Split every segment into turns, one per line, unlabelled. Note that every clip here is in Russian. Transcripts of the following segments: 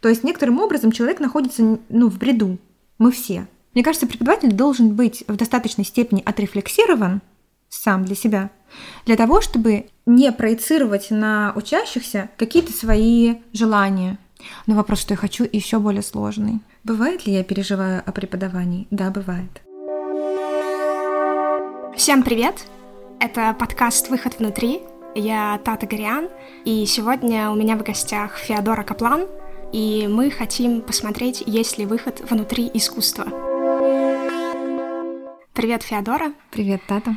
То есть некоторым образом человек находится ну, в бреду. Мы все. Мне кажется, преподаватель должен быть в достаточной степени отрефлексирован сам для себя, для того, чтобы не проецировать на учащихся какие-то свои желания. Но вопрос, что я хочу, еще более сложный. Бывает ли я переживаю о преподавании? Да, бывает.
Всем привет! Это подкаст «Выход внутри». Я Тата Гориан, и сегодня у меня в гостях Феодора Каплан, и мы хотим посмотреть, есть ли выход внутри искусства. Привет, Феодора.
Привет, Тата.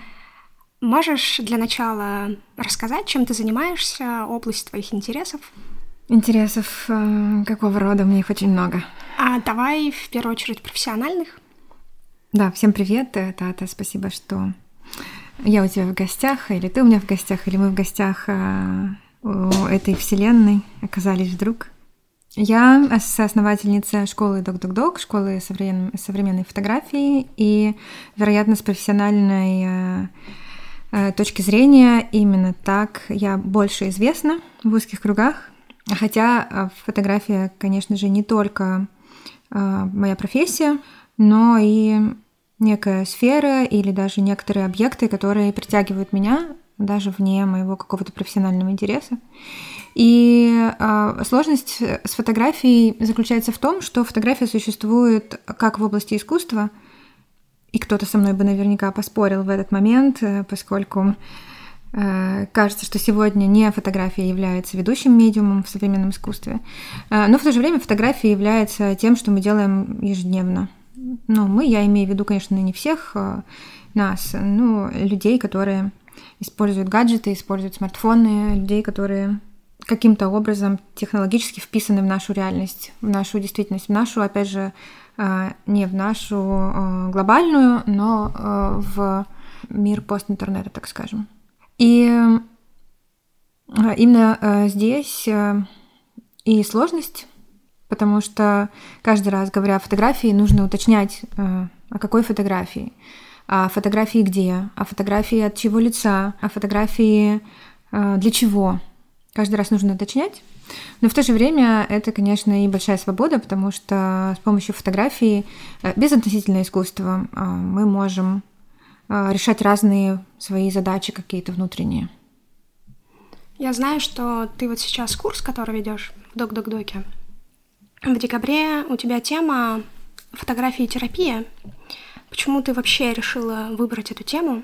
Можешь для начала рассказать, чем ты занимаешься, область твоих интересов?
Интересов э, какого рода? У меня их очень много.
А давай в первую очередь профессиональных.
Да, всем привет, э, Тата, спасибо, что я у тебя в гостях, или ты у меня в гостях, или мы в гостях э, у этой вселенной оказались вдруг. Я соосновательница школы Док-Док-Док, школы современной фотографии, и, вероятно, с профессиональной э, точки зрения именно так я больше известна в узких кругах. Хотя фотография, конечно же, не только моя профессия, но и некая сфера или даже некоторые объекты, которые притягивают меня даже вне моего какого-то профессионального интереса. И э, сложность с фотографией заключается в том, что фотография существует как в области искусства, и кто-то со мной бы наверняка поспорил в этот момент, э, поскольку э, кажется, что сегодня не фотография является ведущим медиумом в современном искусстве, э, но в то же время фотография является тем, что мы делаем ежедневно ну, мы, я имею в виду, конечно, не всех э, нас, но людей, которые используют гаджеты, используют смартфоны, людей, которые каким-то образом технологически вписаны в нашу реальность, в нашу действительность, в нашу, опять же, э, не в нашу э, глобальную, но в мир постинтернета, так скажем. И именно здесь и сложность потому что каждый раз, говоря о фотографии, нужно уточнять, э, о какой фотографии, о фотографии где, о фотографии от чего лица, о фотографии э, для чего. Каждый раз нужно уточнять. Но в то же время это, конечно, и большая свобода, потому что с помощью фотографии, э, без относительного искусства, мы можем решать разные свои задачи какие-то внутренние.
Я знаю, что ты вот сейчас курс, который ведешь в Док-Док-Доке, в декабре у тебя тема фотографии и терапия. Почему ты вообще решила выбрать эту тему?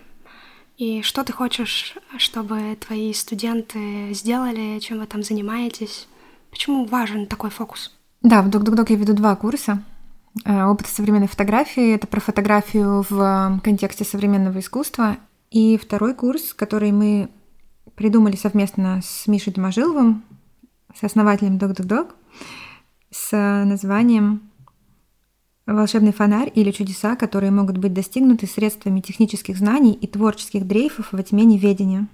И что ты хочешь, чтобы твои студенты сделали, чем вы там занимаетесь? Почему важен такой фокус?
Да, в Док-Док-Док я веду два курса. Э, опыт современной фотографии — это про фотографию в контексте современного искусства. И второй курс, который мы придумали совместно с Мишей Доможиловым, с основателем Док-Док-Док, с названием «Волшебный фонарь» или «Чудеса, которые могут быть достигнуты средствами технических знаний и творческих дрейфов во тьме неведения».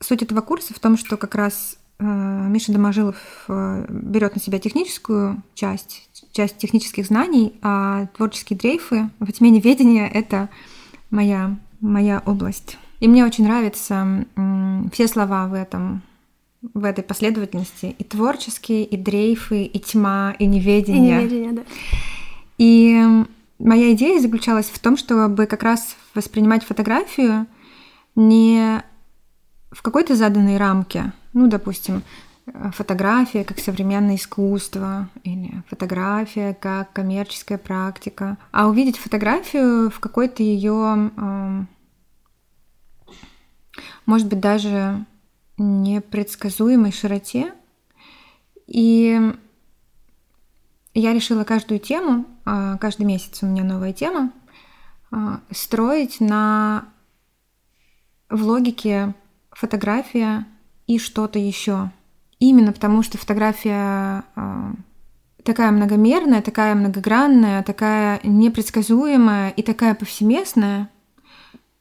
Суть этого курса в том, что как раз э, Миша Доможилов э, берет на себя техническую часть, часть технических знаний, а творческие дрейфы во тьме неведения — это моя, моя область. И мне очень нравятся все слова в этом в этой последовательности и творческие, и дрейфы, и тьма, и неведение.
И неведение, да.
И моя идея заключалась в том, чтобы как раз воспринимать фотографию не в какой-то заданной рамке, ну, допустим, фотография как современное искусство или фотография как коммерческая практика, а увидеть фотографию в какой-то ее, может быть, даже непредсказуемой широте. И я решила каждую тему, а, каждый месяц у меня новая тема, а, строить на в логике фотография и что-то еще. Именно потому, что фотография а, такая многомерная, такая многогранная, такая непредсказуемая и такая повсеместная,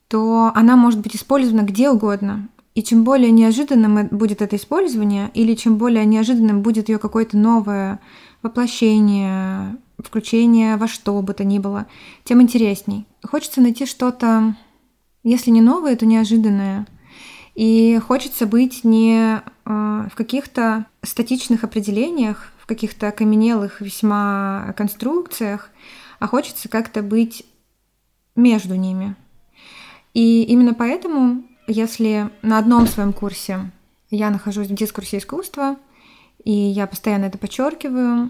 то она может быть использована где угодно. И чем более неожиданным будет это использование, или чем более неожиданным будет ее какое-то новое воплощение, включение во что бы то ни было, тем интересней. Хочется найти что-то, если не новое, то неожиданное. И хочется быть не э, в каких-то статичных определениях, в каких-то окаменелых весьма конструкциях, а хочется как-то быть между ними. И именно поэтому, если на одном своем курсе я нахожусь в дискурсе искусства, и я постоянно это подчеркиваю,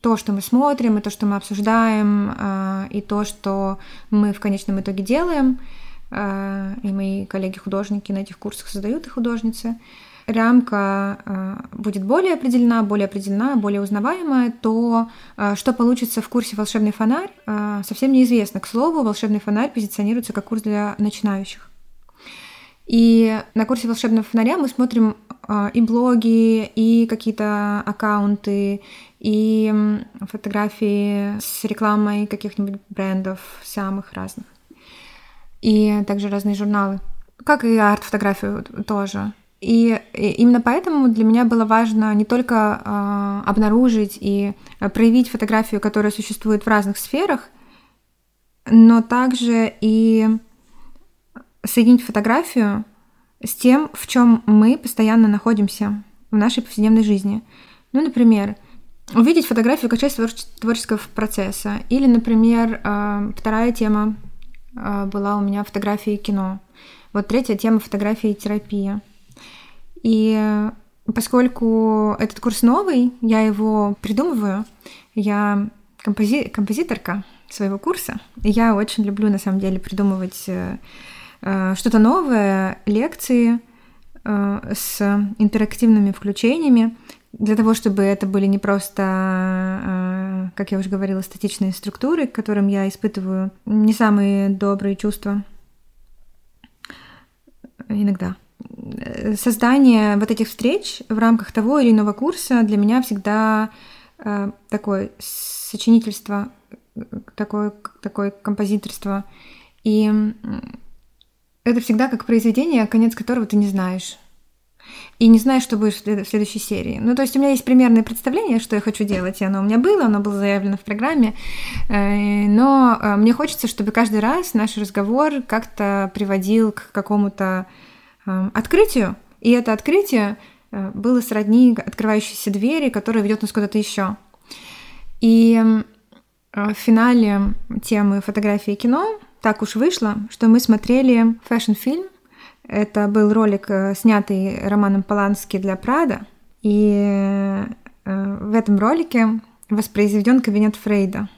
то, что мы смотрим, и то, что мы обсуждаем, а, и то, что мы в конечном итоге делаем, а, и мои коллеги-художники на этих курсах создают и художницы, рамка а, будет более определена, более определена, более узнаваемая, то что получится в курсе «Волшебный фонарь» совсем неизвестно. К слову, «Волшебный фонарь» позиционируется как курс для начинающих. И на курсе волшебного фонаря мы смотрим и блоги, и какие-то аккаунты, и фотографии с рекламой каких-нибудь брендов самых разных. И также разные журналы. Как и арт-фотографию тоже. И, именно поэтому для меня было важно не только э, обнаружить и проявить фотографию, которая существует в разных сферах, но также и соединить фотографию с тем, в чем мы постоянно находимся в нашей повседневной жизни. Ну, например, увидеть фотографию как часть творческого процесса. Или, например, э, вторая тема э, была у меня фотографии кино. Вот третья тема фотографии и терапия. И поскольку этот курс новый, я его придумываю, я компози композиторка своего курса, и я очень люблю на самом деле придумывать э, что-то новое, лекции с интерактивными включениями, для того, чтобы это были не просто, э, как я уже говорила, статичные структуры, к которым я испытываю не самые добрые чувства иногда. Создание вот этих встреч в рамках того или иного курса для меня всегда э, такое сочинительство, такое, такое композиторство. И это всегда как произведение, конец которого ты не знаешь и не знаю, что будет в следующей серии. Ну, то есть у меня есть примерное представление, что я хочу делать, и оно у меня было, оно было заявлено в программе, э, но э, мне хочется, чтобы каждый раз наш разговор как-то приводил к какому-то э, открытию, и это открытие было сродни открывающейся двери, которая ведет нас куда-то еще. И в финале темы фотографии и кино так уж вышло, что мы смотрели фэшн-фильм это был ролик, э, снятый Романом Полански для Прада. И э, в этом ролике воспроизведен кабинет Фрейда.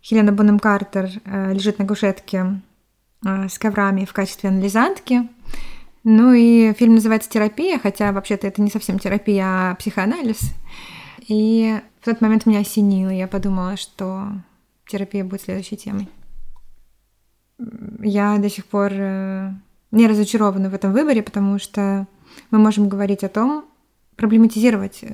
Хелена Бонем Картер э, лежит на кушетке с коврами в качестве анализантки. Ну и фильм называется «Терапия», хотя вообще-то это не совсем терапия, а психоанализ. И в тот момент меня осенило, я подумала, что терапия будет следующей темой. Я до сих пор не разочарованы в этом выборе, потому что мы можем говорить о том, проблематизировать, э,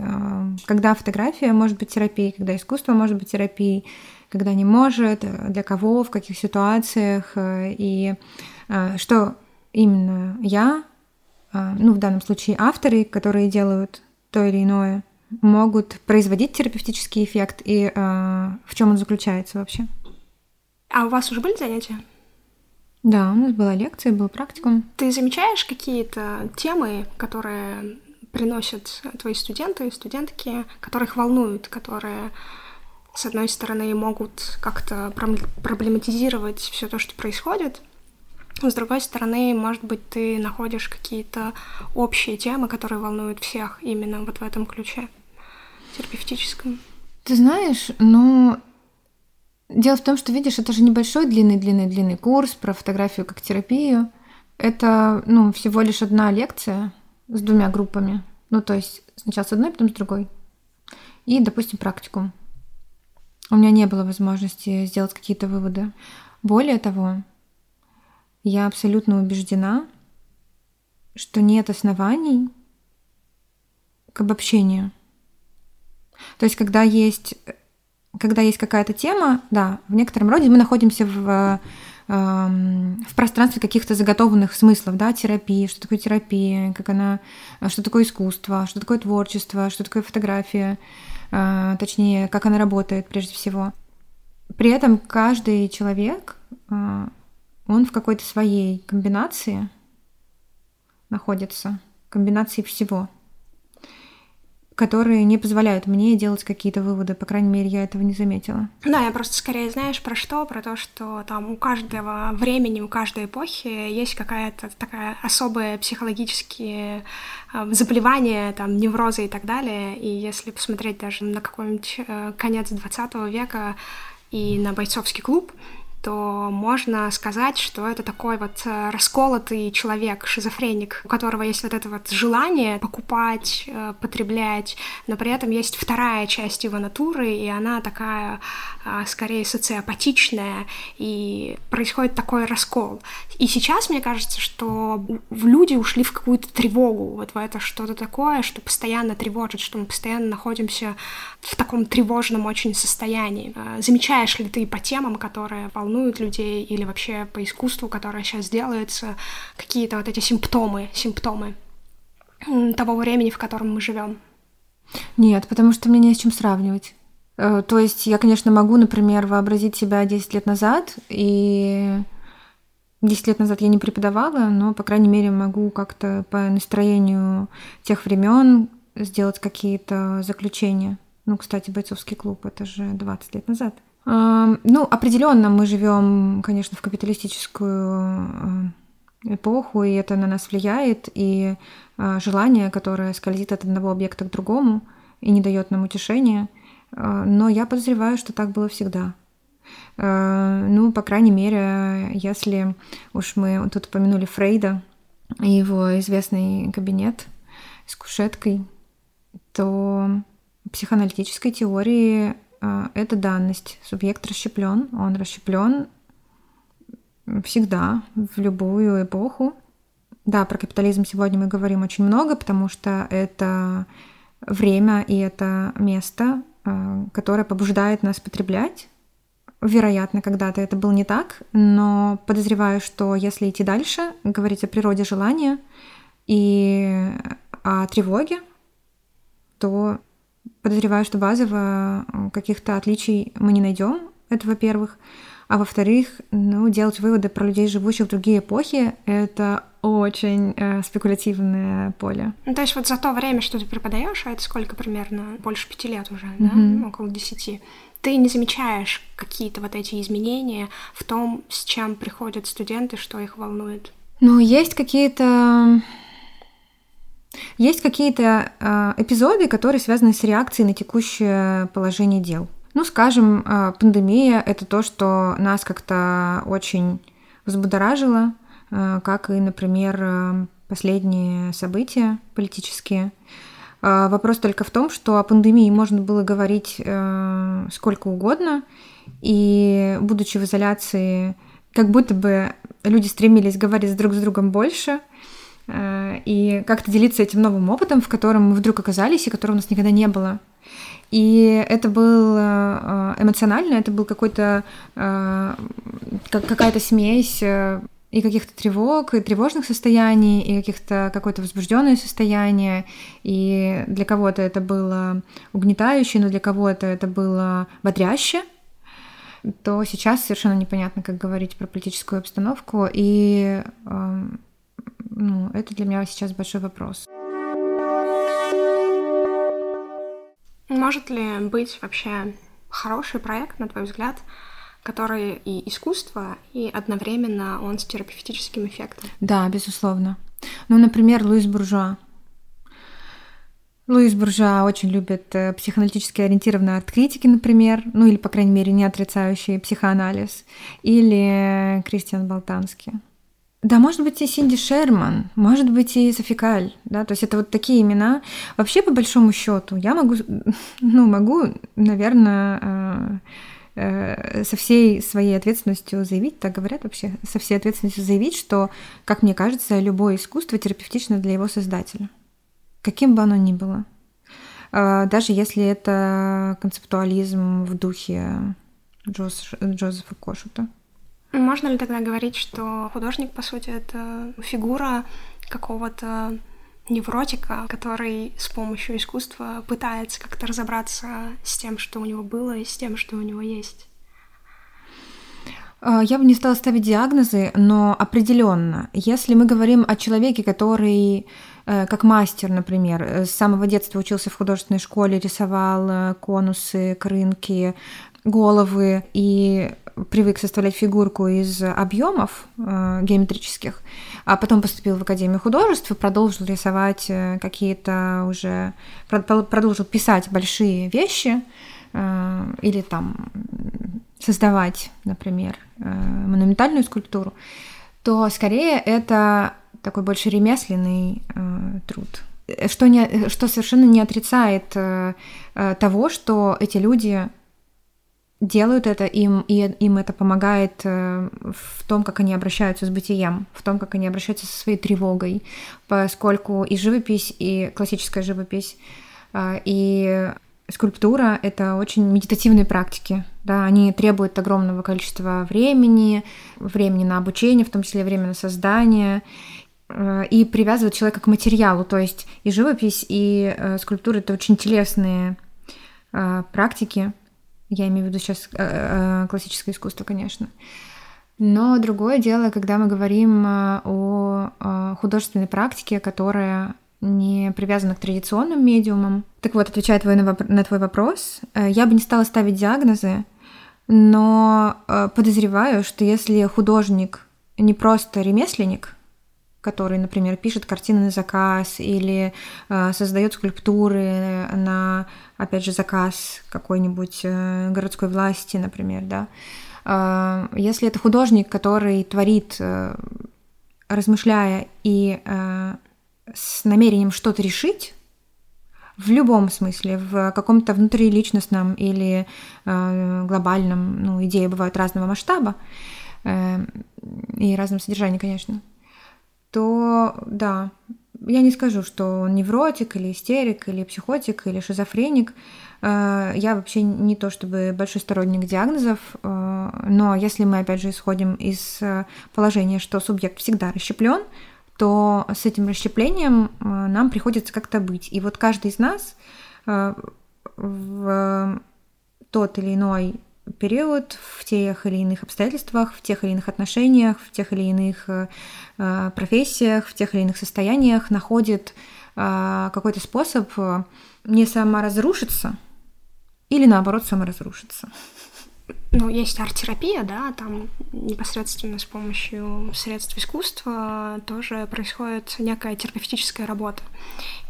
когда фотография может быть терапией, когда искусство может быть терапией, когда не может, э, для кого, в каких ситуациях, э, и что именно я, ну, в данном случае авторы, которые делают то или иное, могут производить терапевтический эффект, и в чем он заключается вообще.
А у вас уже были занятия?
Да, у нас была лекция, был практикум.
Ты замечаешь какие-то темы, которые приносят твои студенты и студентки, которых волнуют, которые, с одной стороны, могут как-то проблематизировать все то, что происходит, с другой стороны, может быть, ты находишь какие-то общие темы, которые волнуют всех именно вот в этом ключе терапевтическом.
Ты знаешь, ну, Дело в том, что, видишь, это же небольшой длинный-длинный-длинный курс про фотографию как терапию. Это, ну, всего лишь одна лекция с двумя группами. Ну, то есть сначала с одной, потом с другой. И, допустим, практикум. У меня не было возможности сделать какие-то выводы. Более того, я абсолютно убеждена, что нет оснований к обобщению. То есть, когда есть когда есть какая-то тема, да, в некотором роде мы находимся в, эм, в пространстве каких-то заготовленных смыслов, да, терапии, что такое терапия, как она, что такое искусство, что такое творчество, что такое фотография, э, точнее, как она работает прежде всего. При этом каждый человек, э, он в какой-то своей комбинации находится, комбинации всего. Которые не позволяют мне делать какие-то выводы. По крайней мере, я этого не заметила.
Да, я просто скорее, знаешь, про что? Про то, что там у каждого времени, у каждой эпохи есть какая-то такая особая психологические э, заболевания, там, неврозы и так далее. И если посмотреть даже на какой-нибудь э, конец 20 века и на бойцовский клуб, то можно сказать, что это такой вот э, расколотый человек, шизофреник, у которого есть вот это вот желание покупать, э, потреблять, но при этом есть вторая часть его натуры, и она такая а, скорее социопатичная, и происходит такой раскол. И сейчас мне кажется, что люди ушли в какую-то тревогу, вот в это что-то такое, что постоянно тревожит, что мы постоянно находимся в таком тревожном очень состоянии. А, замечаешь ли ты по темам, которые волнуют людей, или вообще по искусству, которое сейчас делается, какие-то вот эти симптомы, симптомы того времени, в котором мы живем?
Нет, потому что мне не с чем сравнивать. Э, то есть я, конечно, могу, например, вообразить себя 10 лет назад, и 10 лет назад я не преподавала, но, по крайней мере, могу как-то по настроению тех времен сделать какие-то заключения. Ну, кстати, бойцовский клуб это же 20 лет назад. Ну, определенно мы живем, конечно, в капиталистическую э, эпоху, и это на нас влияет, и э, желание, которое скользит от одного объекта к другому и не дает нам утешения – Э, но я подозреваю, что так было всегда. Ну, по крайней мере, если уж мы тут упомянули Фрейда и его известный кабинет с кушеткой, то психоаналитической теории это данность. Субъект расщеплен, он расщеплен всегда, в любую эпоху. Да, про капитализм сегодня мы говорим очень много, потому что это время и это место, а, которая побуждает нас потреблять. Вероятно, когда-то это было не так, но подозреваю, что если идти дальше, говорить о природе желания и о тревоге, то подозреваю, что базово каких-то отличий мы не найдем. Это, во-первых. А во-вторых, ну, делать выводы про людей, живущих в другие эпохи, это очень э, спекулятивное поле.
Ну, то есть вот за то время, что ты преподаешь, а это сколько примерно? Больше пяти лет уже, mm-hmm. да? Около десяти. Ты не замечаешь какие-то вот эти изменения в том, с чем приходят студенты, что их волнует?
Ну, есть какие-то... Есть какие-то э, эпизоды, которые связаны с реакцией на текущее положение дел. Ну, скажем, э, пандемия — это то, что нас как-то очень взбудоражило, Э, как и, например, э, последние события политические. Э, вопрос только в том, что о пандемии можно было говорить сколько угодно, и будучи в изоляции, как будто бы люди стремились говорить друг с другом больше и как-то делиться этим новым опытом, в котором мы вдруг оказались и которого у нас никогда не было. И это был эмоционально, это был какой-то какая-то смесь и каких-то тревог, и тревожных состояний, и каких-то какое-то возбужденное состояние. И для кого-то это было угнетающе, но для кого-то это было бодряще то сейчас совершенно непонятно, как говорить про политическую обстановку, и э, ну, это для меня сейчас большой вопрос.
Может ли быть вообще хороший проект, на твой взгляд, который и искусство, и одновременно он с терапевтическим эффектом.
Да, безусловно. Ну, например, Луис Буржуа. Луис Буржуа очень любит э, психоаналитически ориентированные арт-критики, например, ну или, по крайней мере, не отрицающие психоанализ, или Кристиан Болтанский. Да, может быть, и Синди Шерман, может быть, и Софикаль, да, то есть это вот такие имена. Вообще, по большому счету, я могу, ну, могу, наверное, э, Э, со всей своей ответственностью заявить, так говорят вообще, со всей ответственностью заявить, что, как мне кажется, любое искусство терапевтично для его создателя, каким бы оно ни было. Э, даже если это концептуализм в духе Джоз, Джозефа Кошута.
Можно ли тогда говорить, что художник, по сути, это фигура какого-то невротика, который с помощью искусства пытается как-то разобраться с тем, что у него было, и с тем, что у него есть.
А, я бы не стала ставить диагнозы, но определенно, если мы говорим о человеке, который э, как мастер, например, с самого детства учился в художественной школе, рисовал э, конусы, крынки, головы и привык составлять фигурку из объемов э, геометрических, а потом поступил в Академию художеств и продолжил рисовать э, какие-то уже, продолжил писать большие вещи э, или там создавать, например, э, монументальную скульптуру, то скорее это такой больше ремесленный э, труд, что, не, что совершенно не отрицает э, э, того, что эти люди делают это, им, и им это помогает э, в том, как они обращаются с бытием, в том, как они обращаются со своей тревогой, поскольку и живопись, и классическая живопись, э, и скульптура — это очень медитативные практики, да, они требуют огромного количества времени, времени на обучение, в том числе время на создание, э, и привязывают человека к материалу, то есть и живопись, и скульптура — это очень телесные практики, я имею в виду сейчас э, э, классическое искусство, конечно. Но другое дело, когда мы говорим э, о художественной практике, которая не привязана к традиционным медиумам. Так вот, отвечая твой на, на твой вопрос, я бы не стала ставить диагнозы, но подозреваю, что если художник не просто ремесленник, который, например, пишет картины на заказ или э, создает скульптуры на, опять же, заказ какой-нибудь э, городской власти, например, да. Э, если это художник, который творит, э, размышляя и э, с намерением что-то решить, в любом смысле, в каком-то внутриличностном или э, глобальном, ну, идеи бывают разного масштаба э, и разного содержания, конечно то да, я не скажу, что он невротик или истерик, или психотик, или шизофреник. Э, я вообще не то чтобы большой сторонник диагнозов, э, но если мы опять же исходим из э, положения, что субъект всегда расщеплен, то с этим расщеплением нам приходится как-то быть. И вот каждый из нас в тот или иной период в тех или иных обстоятельствах, в тех или иных отношениях, в тех или иных э, э, профессиях, в тех или иных состояниях находит э, какой-то способ не саморазрушиться или наоборот саморазрушиться.
Ну, есть арт-терапия, да, там непосредственно с помощью средств искусства тоже происходит некая терапевтическая работа.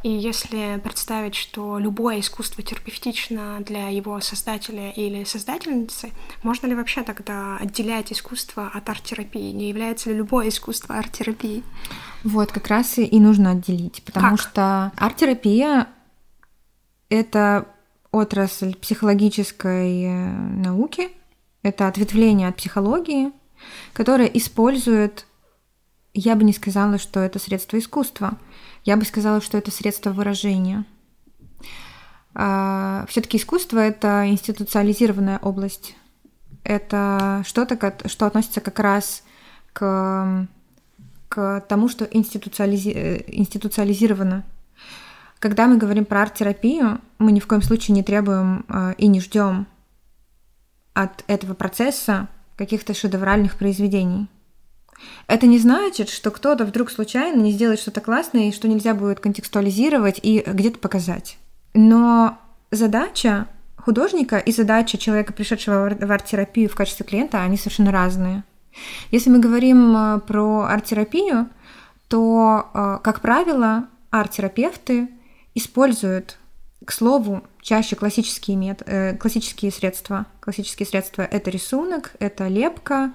И если представить, что любое искусство терапевтично для его создателя или создательницы, можно ли вообще тогда отделять искусство от арт-терапии? Не является ли любое искусство арт-терапией?
Вот, как раз и нужно отделить, потому как? что арт-терапия — это отрасль психологической э, науки, это ответвление от психологии, которое использует, я бы не сказала, что это средство искусства, я бы сказала, что это средство выражения. А, Все-таки искусство это институциализированная область. Это что-то, что относится как раз к, к тому, что институциализи... Институциализировано. Когда мы говорим про арт-терапию, мы ни в коем случае не требуем э, и не ждем от этого процесса каких-то шедевральных произведений. Это не значит, что кто-то вдруг случайно не сделает что-то классное и что нельзя будет контекстуализировать и где-то показать. Но задача художника и задача человека, пришедшего в арт-терапию в качестве клиента, они совершенно разные. Если мы говорим э, про арт-терапию, то, э, как правило, арт-терапевты используют к слову, чаще классические, мет... э, классические средства. Классические средства — это рисунок, это лепка.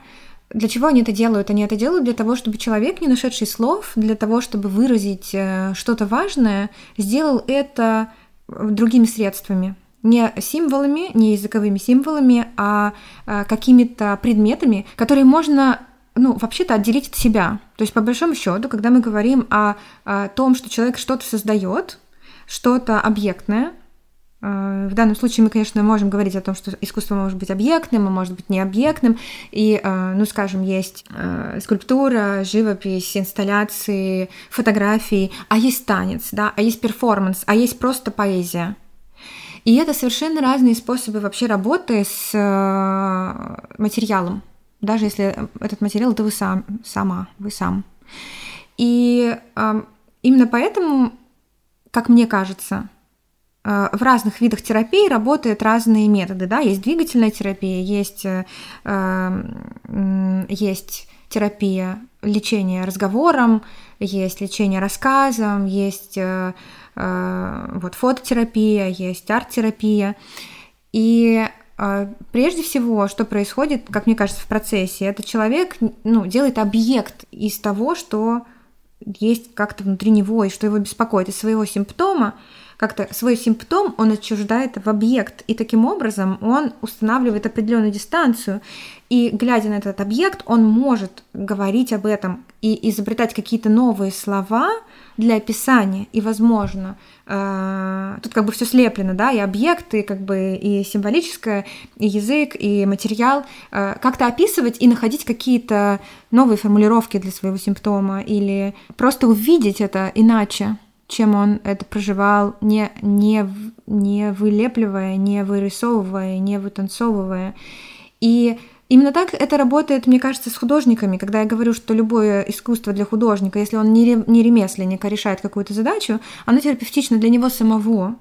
Для чего они это делают? Они это делают для того, чтобы человек, не нашедший слов, для того, чтобы выразить э, что-то важное, сделал это другими средствами. Не символами, не языковыми символами, а э, какими-то предметами, которые можно ну, вообще-то отделить от себя. То есть, по большому счету, когда мы говорим о, о том, что человек что-то создает, что-то объектное. Э, в данном случае мы, конечно, можем говорить о том, что искусство может быть объектным, а может быть необъектным. И, э, ну, скажем, есть э, скульптура, живопись, инсталляции, фотографии, а есть танец, да, а есть перформанс, а есть просто поэзия. И это совершенно разные способы вообще работы с материалом. даже если этот материал это вы сам, сама, вы сам. И именно поэтому, как мне кажется, э, в разных видах терапии работают разные методы. Да? Есть двигательная терапия, есть, э, э, есть терапия лечения разговором, есть лечение рассказом, есть э, вот фототерапия, есть арт-терапия. И прежде всего, что происходит, как мне кажется, в процессе, это человек ну, делает объект из того, что есть как-то внутри него и что его беспокоит, из своего симптома, как-то свой симптом он отчуждает в объект, и таким образом он устанавливает определенную дистанцию, и глядя на этот объект, он может говорить об этом и изобретать какие-то новые слова для описания, и, возможно, тут как бы все слеплено, да, и объекты, как бы и символическое, и язык, и материал, э, как-то описывать и находить какие-то новые формулировки для своего симптома, или просто увидеть это иначе чем он это проживал, не, не, не вылепливая, не вырисовывая, не вытанцовывая. И именно так это работает, мне кажется, с художниками. Когда я говорю, что любое искусство для художника, если он не, ремесленник, а решает какую-то задачу, оно терапевтично для него самого.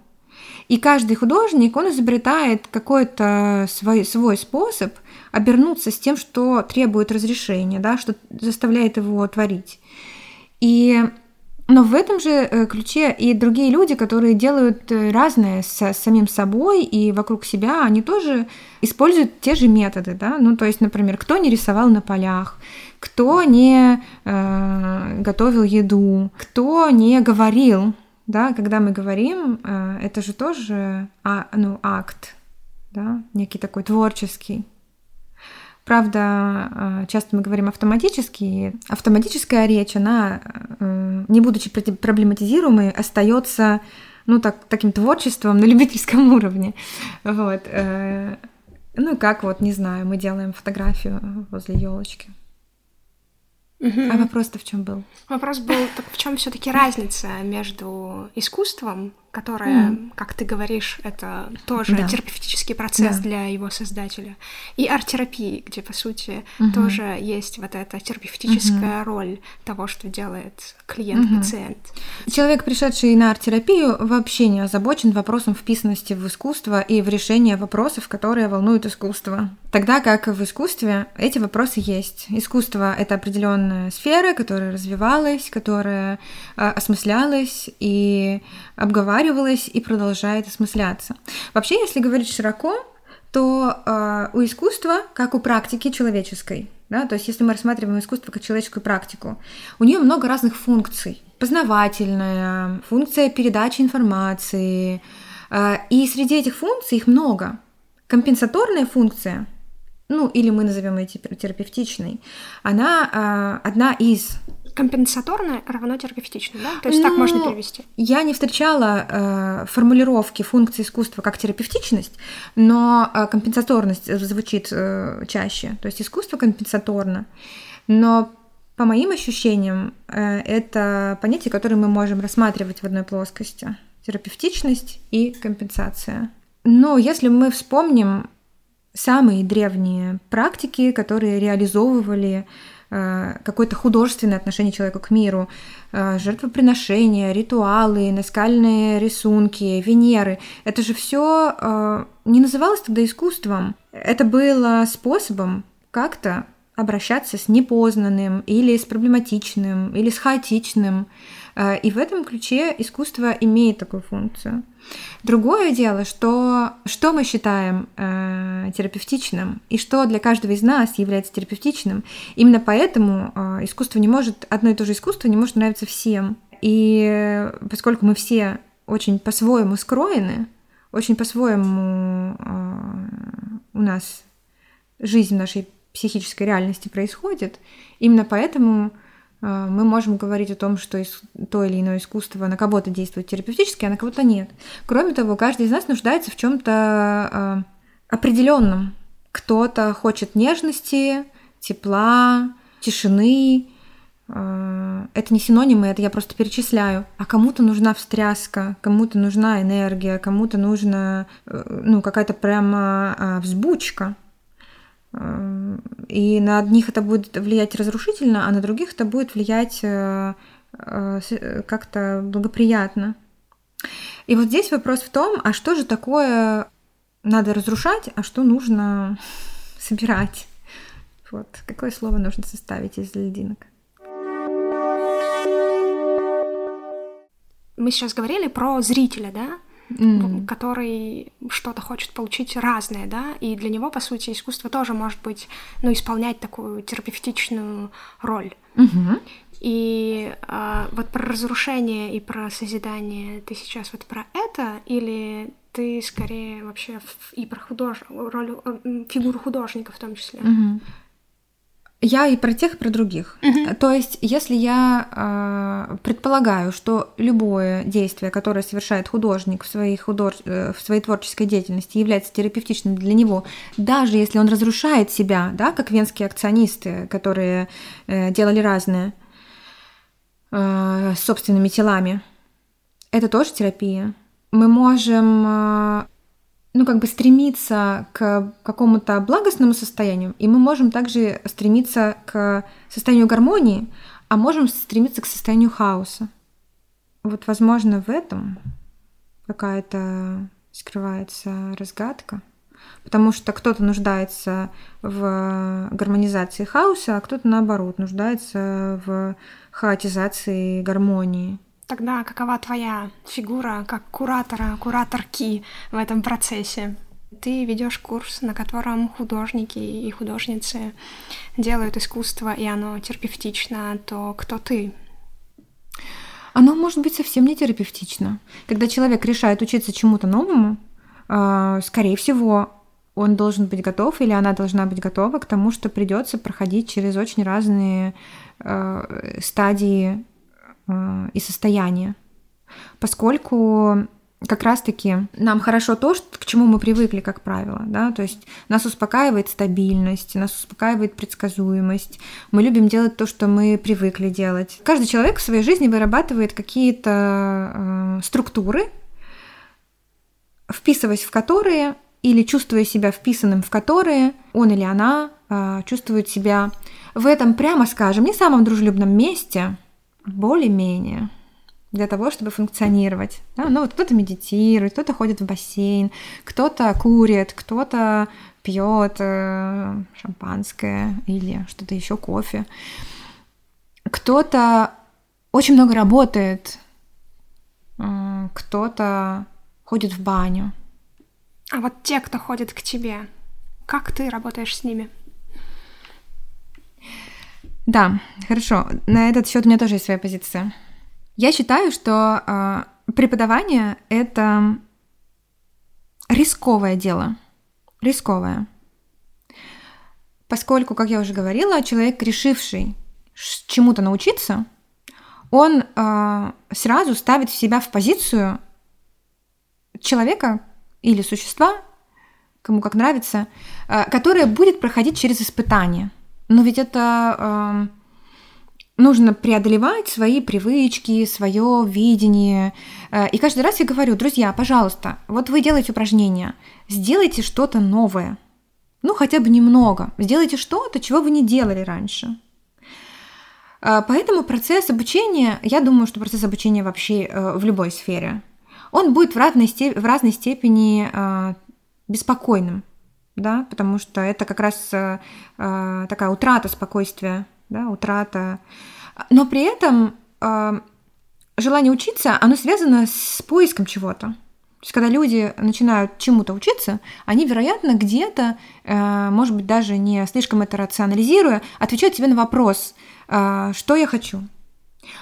И каждый художник, он изобретает какой-то свой, свой способ обернуться с тем, что требует разрешения, да, что заставляет его творить. И но в этом же э, ключе и другие люди, которые делают э, разное с самим собой и вокруг себя, они тоже используют те же методы, да, ну то есть, например, кто не рисовал на полях, кто не э, готовил еду, кто не говорил, да, когда мы говорим, э, это же тоже а, ну, акт, да, некий такой творческий. Правда, э, часто мы говорим автоматически. Автоматическая речь, она, э, не будучи проблематизируемой, остается ну, так, таким творчеством на любительском уровне. Вот. Э, ну, как вот, не знаю, мы делаем фотографию возле елочки. Угу. А вопрос-то в чем был?
Вопрос был, так в чем все-таки разница между искусством которая, mm. как ты говоришь, это тоже да. терапевтический процесс да. для его создателя. И арт-терапии, где, по сути, mm-hmm. тоже есть вот эта терапевтическая mm-hmm. роль того, что делает клиент-пациент.
Mm-hmm. Человек, пришедший на арт-терапию, вообще не озабочен вопросом вписанности в искусство и в решение вопросов, которые волнуют искусство. Тогда как в искусстве эти вопросы есть. Искусство — это определенная сфера, которая развивалась, которая э, осмыслялась и обговаривалась переваривалась и продолжает осмысляться. Вообще, если говорить широко, то э, у искусства, как у практики человеческой, да, то есть если мы рассматриваем искусство как человеческую практику, у нее много разных функций. Познавательная, функция передачи информации, э, и среди этих функций их много. Компенсаторная функция, ну или мы назовем ее терапевтичной, она э, одна из
Компенсаторное равно терапевтичное, да? То есть ну, так можно перевести.
Я не встречала э, формулировки функции искусства как терапевтичность, но э, компенсаторность звучит э, чаще. То есть искусство компенсаторно. Но по моим ощущениям, э, это понятие, которое мы можем рассматривать в одной плоскости. Терапевтичность и компенсация. Но если мы вспомним самые древние практики, которые реализовывали какое-то художественное отношение человека к миру, э, жертвоприношения, ритуалы, наскальные рисунки, Венеры. Это же все э, не называлось тогда искусством. Это было способом как-то обращаться с непознанным или с проблематичным или с хаотичным. И в этом ключе искусство имеет такую функцию. Другое дело, что, что мы считаем э, терапевтичным и что для каждого из нас является терапевтичным. Именно поэтому э, искусство не может, одно и то же искусство не может нравиться всем. И поскольку мы все очень по-своему скроены, очень по-своему э, у нас жизнь в нашей психической реальности происходит, именно поэтому мы можем говорить о том, что то или иное искусство на кого-то действует терапевтически, а на кого-то нет. Кроме того, каждый из нас нуждается в чем-то а, определенном. Кто-то хочет нежности, тепла, тишины. А, это не синонимы, это я просто перечисляю. А кому-то нужна встряска, кому-то нужна энергия, кому-то нужна э, ну, какая-то прямо взбучка. И на одних это будет влиять разрушительно, а на других это будет влиять э, э, как-то благоприятно. И вот здесь вопрос в том, а что же такое надо разрушать, а что нужно собирать? Вот, какое слово нужно составить из льдинок?
Мы сейчас говорили про зрителя, да? Mm. который что-то хочет получить разное, да, и для него, по сути, искусство тоже может быть, ну, исполнять такую терапевтичную роль.
Mm-hmm.
И э, вот про разрушение и про созидание ты сейчас вот про это, или ты скорее вообще и про худож... роль, фигуру художника в том числе?
Mm-hmm. Я и про тех, и про других.
Угу.
То есть, если я э, предполагаю, что любое действие, которое совершает художник в своей, худож... Э, в своей творческой деятельности, является терапевтичным для него, даже если он разрушает себя, да, как венские акционисты, которые э, делали разное э, с собственными телами, это тоже терапия. Мы можем э, ну, как бы стремиться к какому-то благостному состоянию, и мы можем также стремиться к состоянию гармонии, а можем стремиться к состоянию хаоса. Вот, возможно, в этом какая-то скрывается разгадка, потому что кто-то нуждается в гармонизации хаоса, а кто-то, наоборот, нуждается в хаотизации гармонии.
Тогда какова твоя фигура как куратора, кураторки в этом процессе? Ты ведешь курс, на котором художники и художницы делают искусство, и оно терапевтично, то кто ты?
Оно может быть совсем не терапевтично. Когда человек решает учиться чему-то новому, а, скорее всего, он должен быть готов или она должна быть готова к тому, что придется проходить через очень разные а, стадии и состояние. Поскольку как раз-таки нам хорошо то, что, к чему мы привыкли, как правило, да, то есть нас успокаивает стабильность, нас успокаивает предсказуемость, мы любим делать то, что мы привыкли делать. Каждый человек в своей жизни вырабатывает какие-то э, структуры, вписываясь в которые или чувствуя себя вписанным в которые, он или она э, чувствует себя в этом, прямо скажем, не самом дружелюбном месте – более-менее для того, чтобы функционировать. Да? Ну, вот кто-то медитирует, кто-то ходит в бассейн, кто-то курит, кто-то пьет э, шампанское или что-то еще, кофе. Кто-то очень много работает, э, кто-то ходит в баню.
А вот те, кто ходит к тебе, как ты работаешь с ними?
Да, хорошо. На этот счет у меня тоже есть своя позиция. Я считаю, что э, преподавание это рисковое дело. Рисковое. Поскольку, как я уже говорила, человек, решивший чему-то научиться, он э, сразу ставит себя в позицию человека или существа, кому как нравится, э, которое будет проходить через испытания – но ведь это э, нужно преодолевать свои привычки, свое видение. Э, и каждый раз я говорю, друзья, пожалуйста, вот вы делаете упражнения, сделайте что-то новое. Ну, хотя бы немного. Сделайте что-то, чего вы не делали раньше. Э, поэтому процесс обучения, я думаю, что процесс обучения вообще э, в любой сфере, он будет в разной, степ- в разной степени беспокойным да, потому что это как раз э, э, такая утрата спокойствия, да, утрата. Но при этом э, желание учиться, оно связано с поиском чего-то. То есть, когда люди начинают чему-то учиться, они, вероятно, где-то, э, может быть, даже не слишком это рационализируя, отвечают себе на вопрос, э, что я хочу.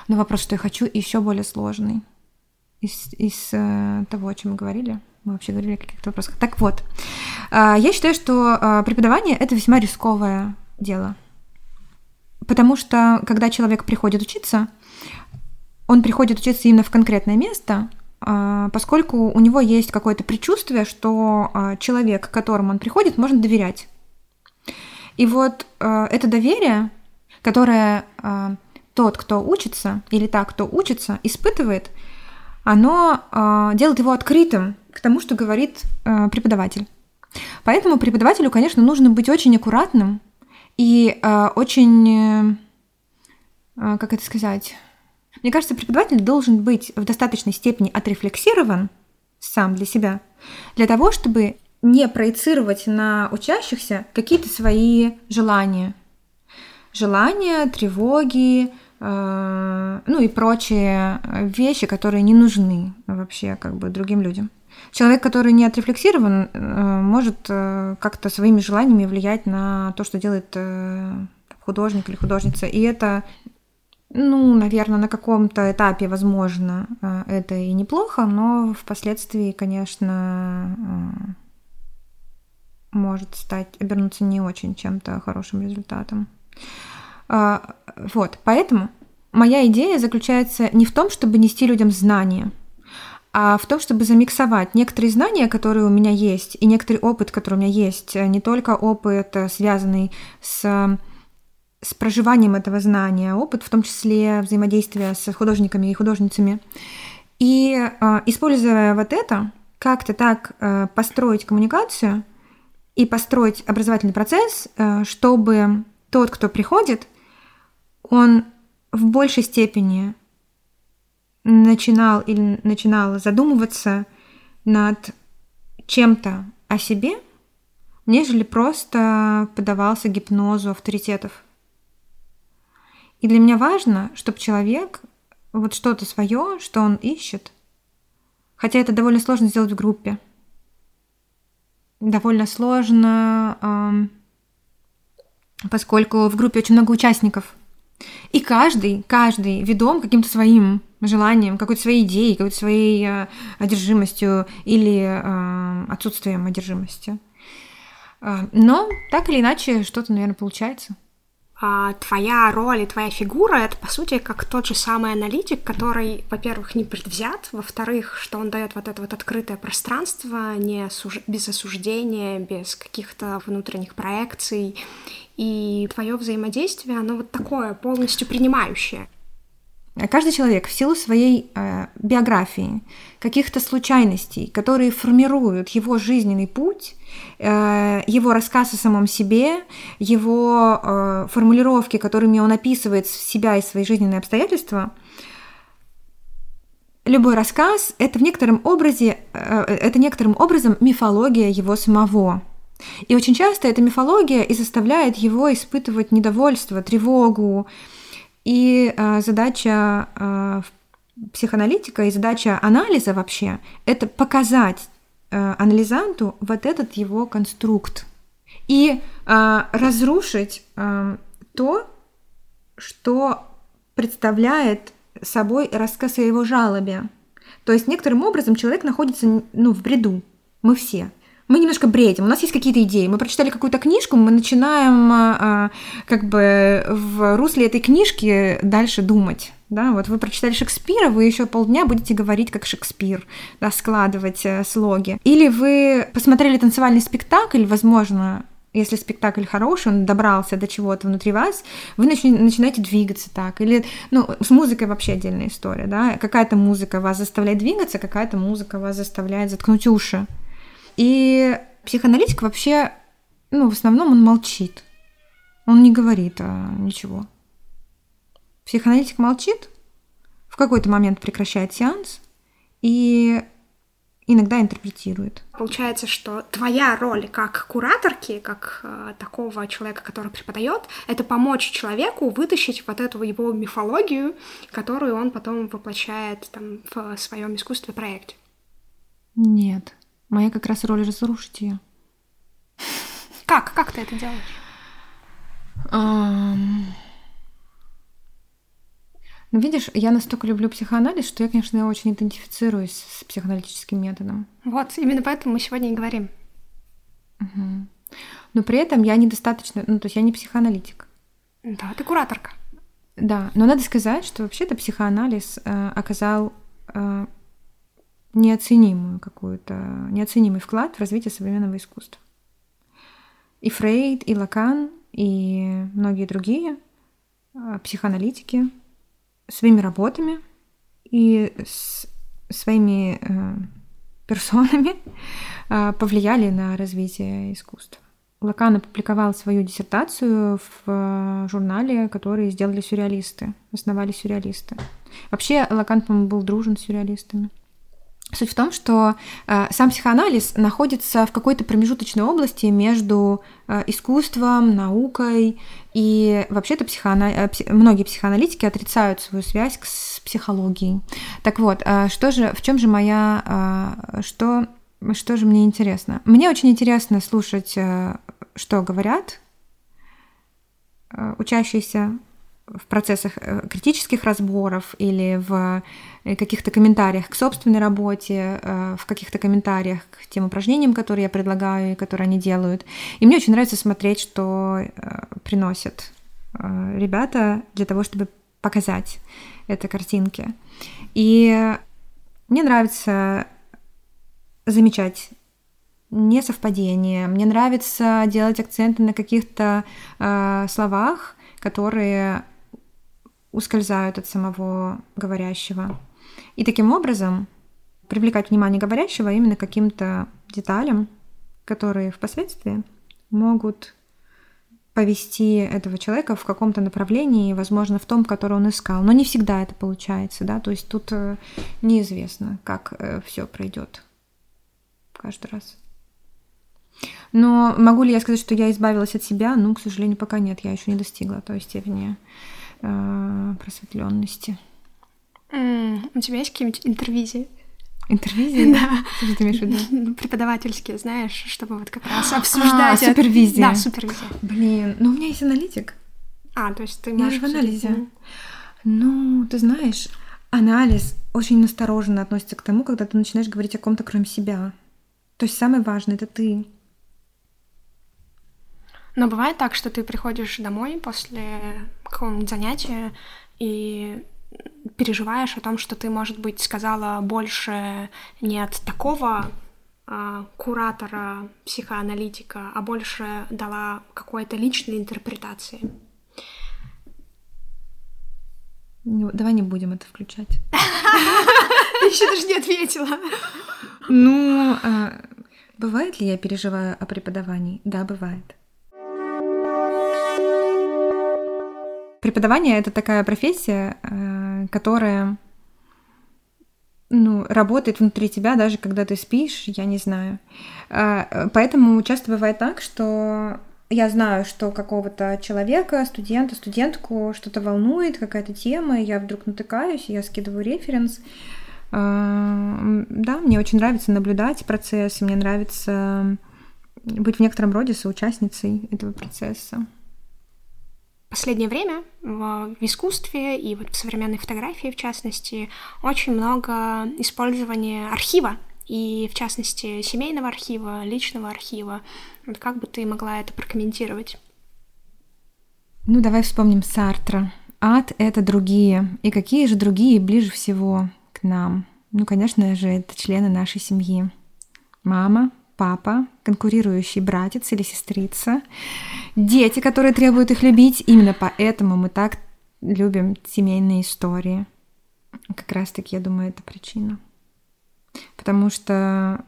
Но вопрос, что я хочу, еще более сложный из, из э, того, о чем мы говорили. Мы вообще говорили о каких-то вопросах. Так вот, а, я считаю, что а, преподавание — это весьма рисковое дело. Потому что, когда человек приходит учиться, он приходит учиться именно в конкретное место, а, поскольку у него есть какое-то предчувствие, что человек, к которому он приходит, можно доверять. И вот это доверие, которое тот, кто учится, или та, кто учится, испытывает, оно делает его открытым к тому, что говорит э, преподаватель. Поэтому преподавателю, конечно, нужно быть очень аккуратным И э, очень, э, как это сказать, мне кажется, преподаватель должен быть в достаточной степени отрефлексирован сам для себя, для того, чтобы не проецировать на учащихся какие-то свои желания. Желания, тревоги, э, ну и прочие вещи, которые не нужны вообще как бы другим людям. Человек, который не отрефлексирован, э, может э, как-то своими желаниями влиять на то, что делает художник или художница. И это ну, наверное, на каком-то этапе, возможно, э, это и неплохо, но впоследствии, конечно, э, может стать, обернуться не очень чем-то хорошим результатом. А, вот, поэтому моя идея заключается не в том, чтобы нести людям знания, а в том, чтобы замиксовать некоторые знания, которые у меня есть, и некоторый опыт, который у меня есть, не только опыт, связанный с с проживанием этого знания, опыт, в том числе взаимодействия с художниками и художницами. И э, используя вот это, как-то так э, построить коммуникацию и построить образовательный процесс, э, чтобы тот, кто приходит, он в большей степени начинал или начинала задумываться над чем-то о себе, нежели просто подавался гипнозу авторитетов. И для меня важно, чтобы человек вот что-то свое, что он ищет, хотя это довольно сложно сделать в группе, довольно сложно, поскольку в группе очень много участников, и каждый, каждый ведом каким-то своим желанием, какой-то своей идеей, какой-то своей э, одержимостью или э, отсутствием одержимости. Э, но так или иначе что-то, наверное, получается
а, твоя роль и твоя фигура — это, по сути, как тот же самый аналитик, который, во-первых, не предвзят, во-вторых, что он дает вот это вот открытое пространство, не суж... без осуждения, без каких-то внутренних проекций, и твое взаимодействие, оно вот такое, полностью принимающее.
Каждый человек в силу своей э, биографии, каких-то случайностей, которые формируют его жизненный путь, э, его рассказ о самом себе, его э, формулировки, которыми он описывает себя и свои жизненные обстоятельства, любой рассказ это в некотором образе, э, это некоторым образом мифология его самого. И очень часто эта мифология и заставляет его испытывать недовольство, тревогу, и э, задача э, психоаналитика и задача анализа вообще — это показать э, анализанту вот этот его конструкт и э, разрушить э, то, что представляет собой рассказ о его жалобе. То есть некоторым образом человек находится ну, в бреду. Мы все мы немножко бредим, у нас есть какие-то идеи. Мы прочитали какую-то книжку, мы начинаем а, как бы в русле этой книжки дальше думать. Да, вот вы прочитали Шекспира, вы еще полдня будете говорить как Шекспир, да, складывать э, слоги. Или вы посмотрели танцевальный спектакль, возможно, если спектакль хороший, он добрался до чего-то внутри вас, вы начинаете двигаться так. Или, ну, с музыкой вообще отдельная история, да. Какая-то музыка вас заставляет двигаться, какая-то музыка вас заставляет заткнуть уши. И психоаналитик вообще, ну, в основном он молчит. Он не говорит а, ничего. Психоаналитик молчит, в какой-то момент прекращает сеанс и иногда интерпретирует.
Получается, что твоя роль как кураторки, как э, такого человека, который преподает, это помочь человеку вытащить вот эту его мифологию, которую он потом воплощает там, в своем искусстве проекте.
Нет. Моя как раз роль разрушить ее.
Как? Как ты это делаешь?
Ну, видишь, я настолько люблю психоанализ, что я, конечно, очень идентифицируюсь с психоаналитическим методом.
Вот, именно поэтому мы сегодня и говорим.
Угу. Но при этом я недостаточно, ну, то есть я не психоаналитик.
Да, ты кураторка.
Да, но надо сказать, что вообще-то психоанализ э, оказал э, неоценимую какую-то, неоценимый вклад в развитие современного искусства. И Фрейд, и Лакан, и многие другие а, психоаналитики своими работами и с своими э, персонами э, повлияли на развитие искусства. Лакан опубликовал свою диссертацию в э, журнале, который сделали сюрреалисты, основали сюрреалисты. Вообще Лакан, по-моему, был дружен с сюрреалистами. Суть в том, что э, сам психоанализ находится в какой-то промежуточной области между э, искусством, наукой и вообще-то психоана... Э, пси... многие психоаналитики отрицают свою связь с психологией. Так вот, э, что же, в чем же моя, э, что, что же мне интересно? Мне очень интересно слушать, э, что говорят э, учащиеся в процессах э, критических разборов или в э, каких-то комментариях к собственной работе, э, в каких-то комментариях к тем упражнениям, которые я предлагаю и которые они делают. И мне очень нравится смотреть, что приносят ребята для того, чтобы показать это картинки. И мне нравится замечать несовпадения. Мне нравится делать акценты на каких-то э, словах, которые ускользают от самого говорящего. И таким образом привлекать внимание говорящего именно каким-то деталям, которые впоследствии могут повести этого человека в каком-то направлении, возможно, в том, которое он искал. Но не всегда это получается, да, то есть тут э, неизвестно, как э, все пройдет каждый раз. Но могу ли я сказать, что я избавилась от себя? Ну, к сожалению, пока нет, я еще не достигла той степени э, просветленности.
Mm, у тебя есть какие-нибудь интервизии?
Интервизии?
Да.
Что ты имеешь в виду?
Ну, преподавательские, знаешь, чтобы вот как раз обсуждать.
А, супервизия.
Да, супервизия.
Блин, ну у меня есть аналитик.
А, то есть ты
Я же в анализе. Ну, ты знаешь, анализ очень настороженно относится к тому, когда ты начинаешь говорить о ком-то, кроме себя. То есть самое важное — это ты.
Но бывает так, что ты приходишь домой после какого-нибудь занятия и переживаешь о том, что ты, может быть, сказала больше не от такого а, куратора, психоаналитика, а больше дала какой-то личной интерпретации.
Давай не будем это включать.
Еще даже не ответила.
Ну, а, бывает ли я переживаю о преподавании? Да, бывает. Преподавание это такая профессия, э, которая ну, работает внутри тебя, даже когда ты спишь, я не знаю. А, поэтому часто бывает так, что я знаю, что какого-то человека, студента, студентку что-то волнует, какая-то тема, я вдруг натыкаюсь, я скидываю референс. А, да, мне очень нравится наблюдать процесс, мне нравится быть в некотором роде соучастницей этого процесса
последнее время в искусстве и вот в современной фотографии, в частности, очень много использования архива, и в частности семейного архива, личного архива. Вот как бы ты могла это прокомментировать?
Ну, давай вспомним Сартра. Ад — это другие. И какие же другие ближе всего к нам? Ну, конечно же, это члены нашей семьи. Мама, папа, конкурирующий братец или сестрица, дети, которые требуют их любить. Именно поэтому мы так любим семейные истории. Как раз-таки, я думаю, это причина. Потому что,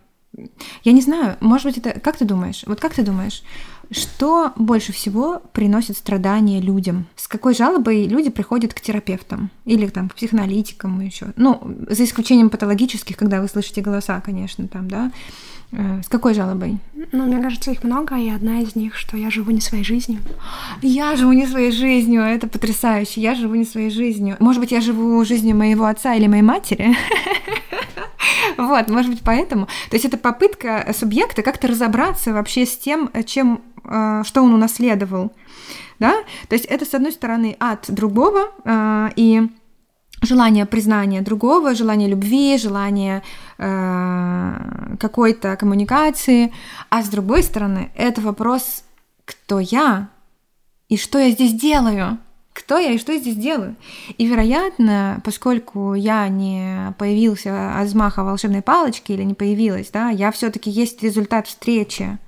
я не знаю, может быть, это... Как ты думаешь? Вот как ты думаешь, что больше всего приносит страдания людям? С какой жалобой люди приходят к терапевтам? Или там к психоаналитикам еще? Ну, за исключением патологических, когда вы слышите голоса, конечно, там, да? Э, с какой жалобой?
Ну, мне кажется, их много, и одна из них, что я живу не своей жизнью.
Я живу не своей жизнью, это потрясающе. Я живу не своей жизнью. Может быть, я живу жизнью моего отца или моей матери. Вот, может быть, поэтому. То есть это попытка субъекта как-то разобраться вообще с тем, чем, э, что он унаследовал. Да? То есть это, с одной стороны, от другого, э, и желание признания другого, желание любви, желание э, какой-то коммуникации, а с другой стороны это вопрос, кто я и что я здесь делаю, кто я и что я здесь делаю. И, вероятно, поскольку я не появился от взмаха волшебной палочки или не появилась, да, я все-таки есть результат встречи.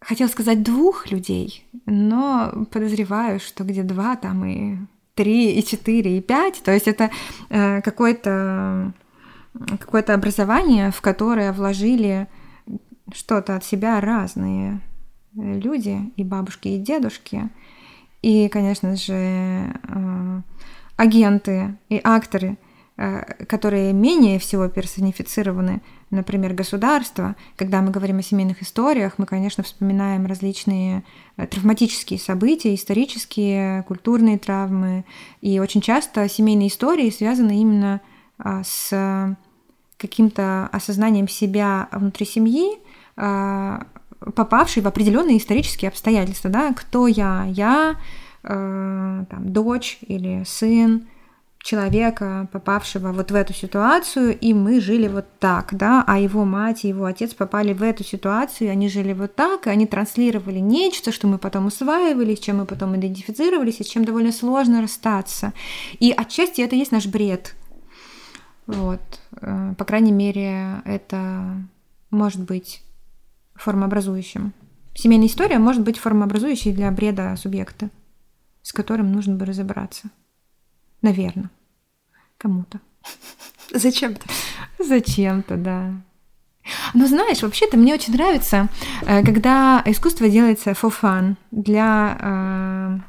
Хотел сказать двух людей, но подозреваю, что где два, там и 3, и 4, и 5. То есть это э, какое-то какое-то образование, в которое вложили что-то от себя разные люди, и бабушки, и дедушки, и, конечно же, э, агенты и акторы, э, которые менее всего персонифицированы, например, государство. Когда мы говорим о семейных историях, мы, конечно, вспоминаем различные э, травматические события, исторические, культурные травмы. И очень часто семейные истории связаны именно а, с каким-то осознанием себя внутри семьи, а, попавший в определенные исторические обстоятельства, да, кто я, я, э, там, дочь или сын человека, попавшего вот в эту ситуацию, и мы жили вот так, да, а его мать и его отец попали в эту ситуацию, и они жили вот так, и они транслировали нечто, что мы потом усваивали, с чем мы потом идентифицировались, и с чем довольно сложно расстаться. И отчасти это есть наш бред. Вот. Э, по крайней мере, это может быть формообразующим. Семейная история может быть формообразующей для бреда субъекта, с которым нужно бы разобраться. Наверное. Кому-то.
Зачем-то.
Зачем-то, да. Но знаешь, вообще-то мне очень нравится, э, когда искусство делается for fun, для,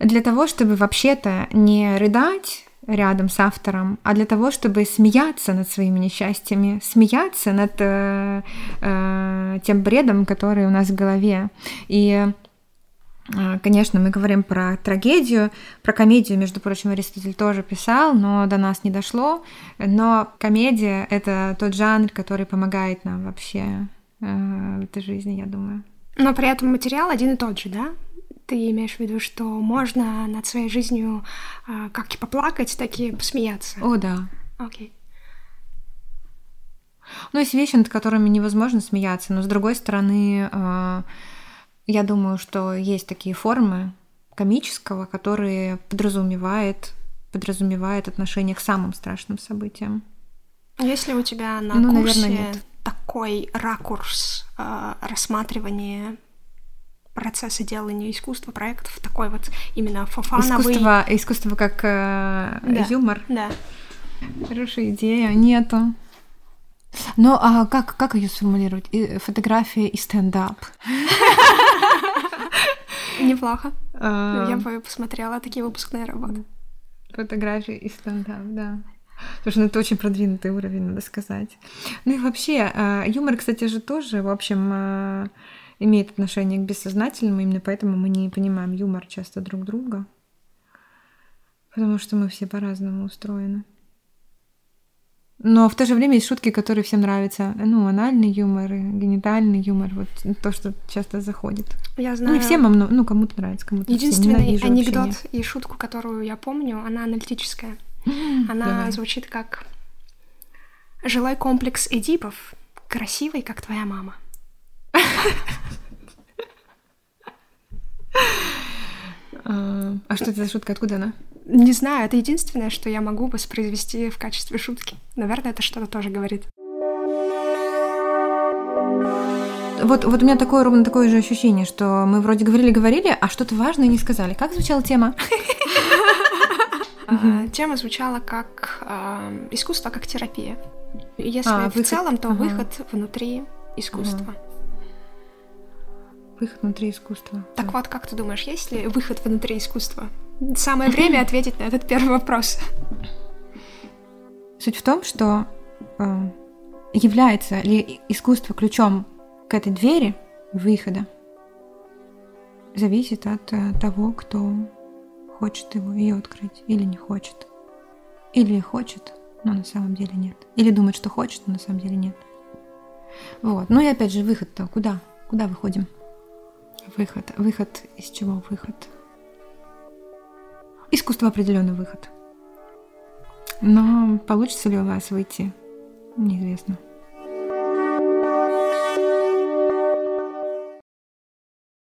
э, для того, чтобы вообще-то не рыдать рядом с автором, а для того, чтобы смеяться над своими несчастьями, смеяться над э, э, тем бредом, который у нас в голове. И Конечно, мы говорим про трагедию, про комедию, между прочим, Аристотель тоже писал, но до нас не дошло. Но комедия — это тот жанр, который помогает нам вообще э, в этой жизни, я думаю.
Но при этом материал один и тот же, да? Ты имеешь в виду, что можно над своей жизнью а, как и поплакать, так и посмеяться?
О, да.
Окей. Okay.
Ну, есть вещи, над которыми невозможно смеяться, но с другой стороны, э, я думаю, что есть такие формы комического, которые подразумевает, подразумевает отношение к самым страшным событиям.
Есть ли у тебя на ну, курсе наверное, нет. такой ракурс э, рассматривания процесса делания искусства, проектов, такой вот именно фофановый...
Искусство, искусство как э,
да,
юмор?
Да.
Хорошая идея, нету. Ну, а как, как ее сформулировать? Фотография и стендап.
Неплохо. А. Я бы посмотрела такие выпускные работы.
Фотография и стендап, да. Потому что ну, это очень продвинутый уровень, надо сказать. Ну и вообще, а, юмор, кстати же, тоже, в общем, а, имеет отношение к бессознательному, именно поэтому мы не понимаем юмор часто друг друга, потому что мы все по-разному устроены. Но в то же время есть шутки, которые всем нравятся. Ну, анальный юмор, генитальный юмор, вот то, что часто заходит.
Я знаю.
Ну, не всем, ну, кому-то нравится, кому-то
Единственный анекдот и шутку, которую я помню, она аналитическая. Она Давай. звучит как «Жилой комплекс Эдипов, красивый, как твоя мама».
А, а что это за шутка? Откуда она?
Не знаю, это единственное, что я могу воспроизвести в качестве шутки. Наверное, это что-то тоже говорит.
Вот, вот у меня такое ровно такое же ощущение, что мы вроде говорили-говорили, а что-то важное не сказали. Как звучала тема?
А, тема звучала как а, искусство как терапия. Если в целом, то выход внутри искусства
выход внутри искусства.
Так вот, как ты думаешь, есть ли выход внутри искусства? Самое время ответить на этот первый вопрос.
Суть в том, что э, является ли искусство ключом к этой двери выхода, зависит от э, того, кто хочет его ее открыть или не хочет. Или хочет, но на самом деле нет. Или думает, что хочет, но на самом деле нет. Вот. Ну и опять же, выход-то куда? Куда выходим? Выход. Выход из чего выход? Искусство определенный выход. Но получится ли у вас выйти, неизвестно.